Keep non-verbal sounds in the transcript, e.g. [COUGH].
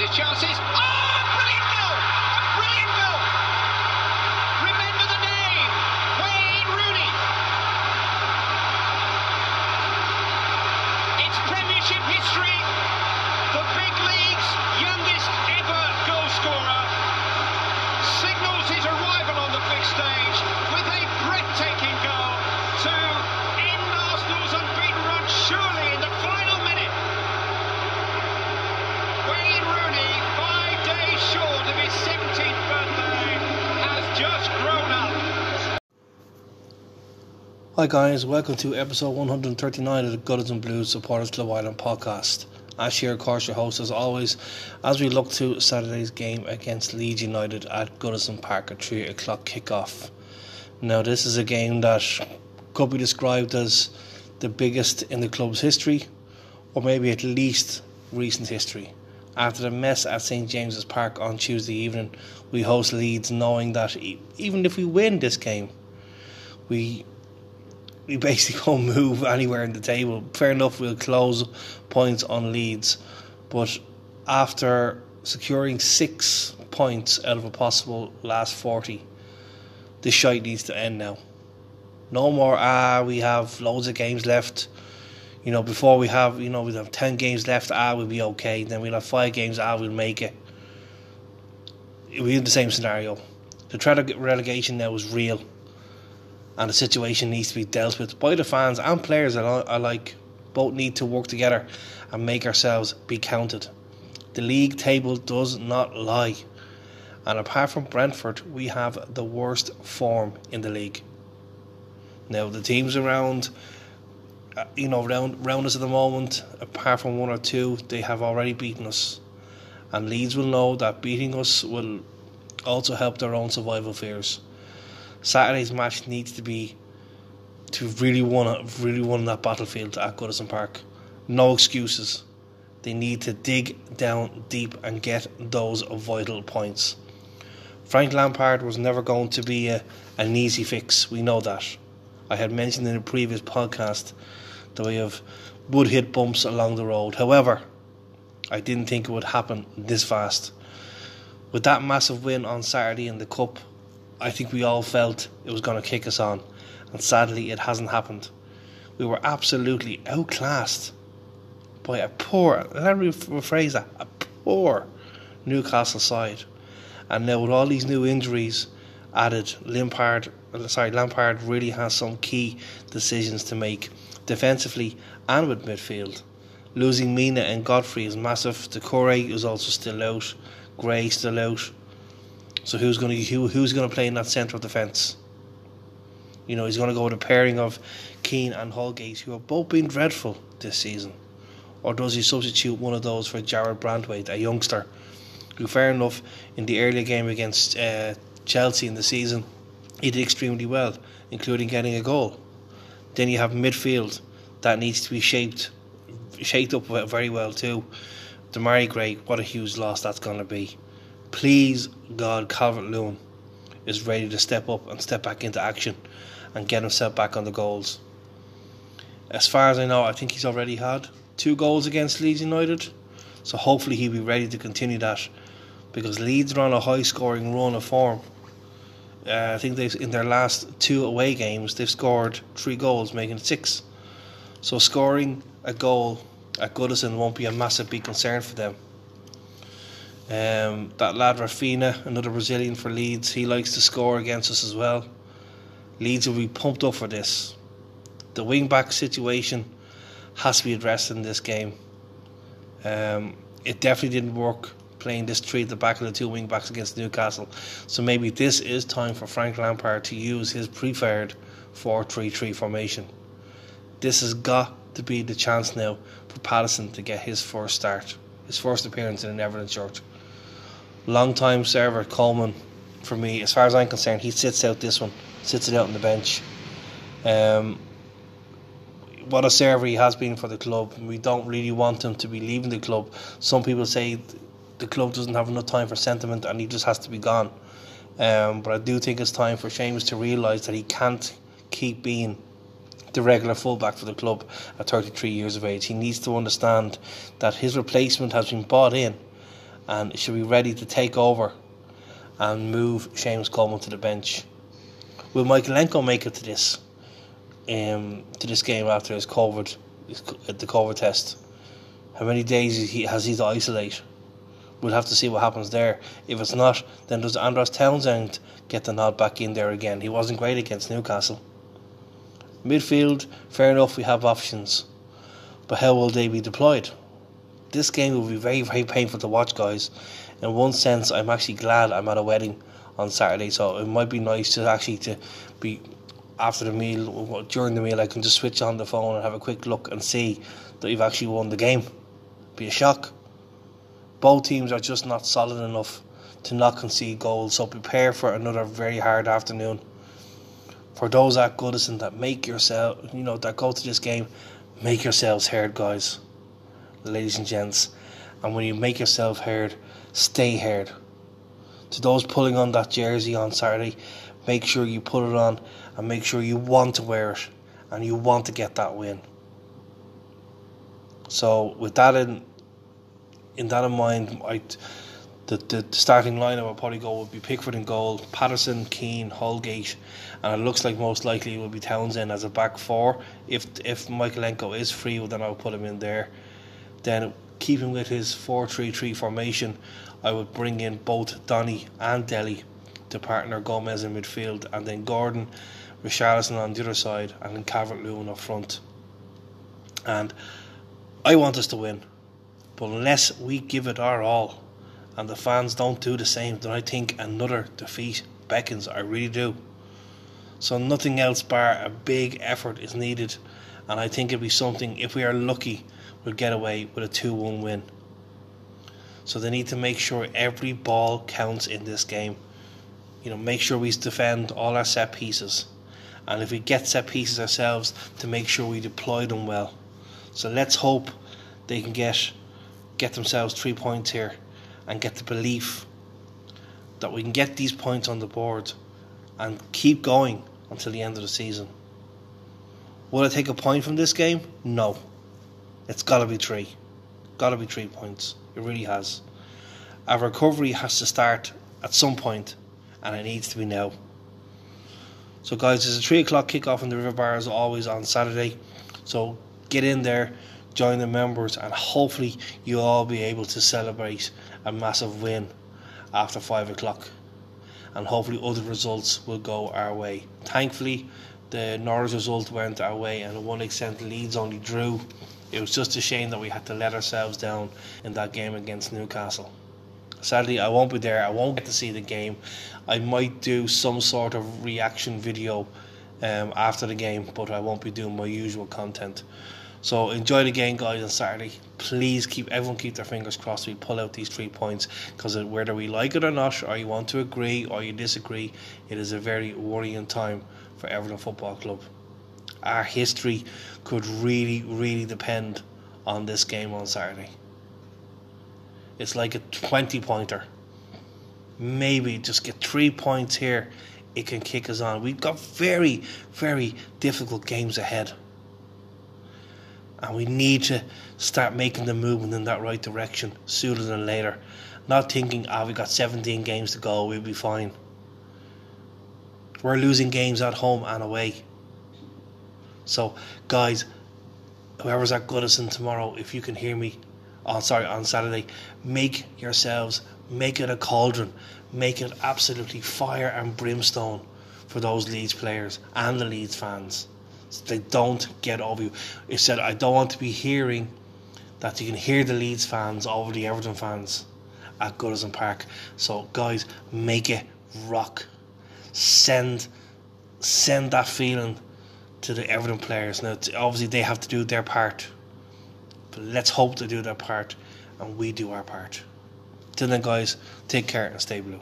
His chances. Oh, brilliant goal! A brilliant goal! Remember the name, Wayne Rooney. It's Premiership history. The big league's youngest ever goal scorer signals his arrival on the big stage with a breathtaking goal to end Arsenal's unbeaten run surely in the final minute. Wayne Rooney, five days short of his 17th birthday, has just grown up. Hi guys, welcome to episode 139 of the Goodison Blues Supporters Club Island podcast. Ash here, of course, your host as always, as we look to Saturday's game against Leeds United at Goodison Park at 3 o'clock kickoff. Now, this is a game that could be described as the biggest in the club's history, or maybe at least recent history. After the mess at St James's Park on Tuesday evening, we host Leeds knowing that even if we win this game, we we basically [LAUGHS] won't move anywhere in the table. Fair enough, we'll close points on Leeds, but after securing six points out of a possible last 40, this shite needs to end now. No more, ah, we have loads of games left. You know, before we have, you know, we have 10 games left, ah, we'll be okay. Then we'll have five games, ah, we'll make it. We're in the same scenario. The threat of relegation now is real and the situation needs to be dealt with by the fans and players alike. Both need to work together and make ourselves be counted. The league table does not lie, and apart from Brentford, we have the worst form in the league. Now, the teams around, uh, you know, round, round us at the moment, apart from one or two, they have already beaten us. And Leeds will know that beating us will also help their own survival fears. Saturday's match needs to be to really won really won that battlefield at Goodison Park. No excuses. They need to dig down deep and get those vital points. Frank Lampard was never going to be a, an easy fix. We know that. I had mentioned in a previous podcast that we have would hit bumps along the road. However, I didn't think it would happen this fast. With that massive win on Saturday in the Cup, I think we all felt it was going to kick us on, and sadly, it hasn't happened. We were absolutely outclassed by a poor, let me rephrase that, a poor Newcastle side. And now with all these new injuries added, Lampard, sorry, Lampard really has some key decisions to make defensively and with midfield. Losing Mina and Godfrey is massive. Doucouré is also still out. Gray still out. So who's going to who, who's going to play in that centre of defence? You know, he's going to go with a pairing of Keane and Holgate, who have both been dreadful this season. Or does he substitute one of those for Jared Branthwaite, a youngster, who, fair enough, in the earlier game against uh, Chelsea in the season, he did extremely well, including getting a goal. Then you have midfield that needs to be shaped, shaped up very well too. Demarai Gray, what a huge loss that's going to be please God, Calvert Lewin is ready to step up and step back into action and get himself back on the goals. As far as I know, I think he's already had two goals against Leeds United, so hopefully he'll be ready to continue that because Leeds are on a high scoring run of form. Uh, I think they've in their last two away games they've scored three goals, making it six. So scoring a goal at Goodison won't be a massive big concern for them. Um, that lad Raphinha, another Brazilian for Leeds, he likes to score against us as well. Leeds will be pumped up for this. The wing back situation has to be addressed in this game. Um, it definitely didn't work playing this three at the back of the two wing backs against Newcastle. So maybe this is time for Frank Lampard to use his preferred 4 3 3 formation. This has got to be the chance now for Patterson to get his first start, his first appearance in an Everton shirt long time server Coleman for me. As far as I'm concerned he sits out this one sits it out on the bench. Um, what a server he has been for the club. We don't really want him to be leaving the club. Some people say the club doesn't have enough time for sentiment and he just has to be gone. Um, but I do think it's time for Seamus to realise that he can't keep being the regular fullback for the club at 33 years of age. He needs to understand that his replacement has been bought in and should be ready to take over and move Seamus Coleman to the bench. Will Mykolenko make it to this um, to this game after his COVID his, the COVID test? How many days he, has he to isolate? We'll have to see what happens there. If it's not, then does Andros Townsend get the nod back in there again? He wasn't great against Newcastle. Midfield, fair enough, we have options. But how will they be deployed? This game will be very, very painful to watch, guys. In one sense, I'm actually glad I'm at a wedding on Saturday, so it might be nice to actually to be after the meal, during the meal, I can just switch on the phone and have a quick look and see that you've actually won the game. Be a shock both teams are just not solid enough to not concede goals. So prepare for another very hard afternoon. For those at Goodison that make yourself, you know, that go to this game, make yourselves heard, guys, ladies and gents. And when you make yourself heard, stay heard. To those pulling on that jersey on Saturday, make sure you put it on and make sure you want to wear it and you want to get that win. So, with that in in that in mind, I the, the starting lineup would probably go would be Pickford and goal, Patterson, Keane, Holgate, and it looks like most likely it will be Townsend as a back four. If if Mykolenko is free, well, then I'll put him in there. Then keeping with his 4-3-3 formation, I would bring in both Donny and Dele to partner Gomes in midfield, and then Gordon, Richarlison on the other side, and then Calvert Lewin up front. And I want us to win. But unless we give it our all and the fans don't do the same, then I think another defeat beckons. I really do. So nothing else bar a big effort is needed, and I think it'll be something. If we are lucky, we'll get away with a two-one win. So they need to make sure every ball counts in this game. You know, make sure we defend all our set pieces, and if we get set pieces ourselves, to make sure we deploy them well. So let's hope they can get get themselves three points here and get the belief that we can get these points on the board and keep going until the end of the season. Will I take a point from this game? No. It's got to be three. Got to be three points. It really has. Our recovery has to start at some point, and it needs to be now. So, guys, there's a three o'clock kickoff in the River Bar as always on Saturday. So, get in there, join the members, and hopefully you'll all be able to celebrate a massive win after five o'clock. And hopefully other results will go our way. Thankfully, the Norwich result went our way, and to one extent, Leeds only drew. It was just a shame that we had to let ourselves down in that game against Newcastle. Sadly, I won't be there. I won't get to see the game. I might do some sort of reaction video um, after the game, but I won't be doing my usual content. So enjoy the game, guys, on Saturday. Please keep everyone keep their fingers crossed. We pull out these three points because whether we like it or not, or you want to agree or you disagree, it is a very worrying time for Everton Football Club. Our history could really, really depend on this game on Saturday. It's like a 20 pointer. Maybe just get three points here, it can kick us on. We've got very, very difficult games ahead and we need to start making the movement in that right direction sooner than later. Not thinking, ah, oh, we got 17 games to go, we'll be fine. We're losing games at home and away. So, guys, whoever's at Goodison tomorrow, if you can hear me, on sorry on Saturday, make yourselves make it a cauldron, make it absolutely fire and brimstone for those Leeds players and the Leeds fans they don't get over you. It said, I don't want to be hearing that you can hear the Leeds fans over the Everton fans at Goodison Park. So, guys, make it rock. Send, send that feeling to the Everton players. Now, obviously, they have to do their part, but let's hope they do their part and we do our part. Till then, guys, take care and stay blue.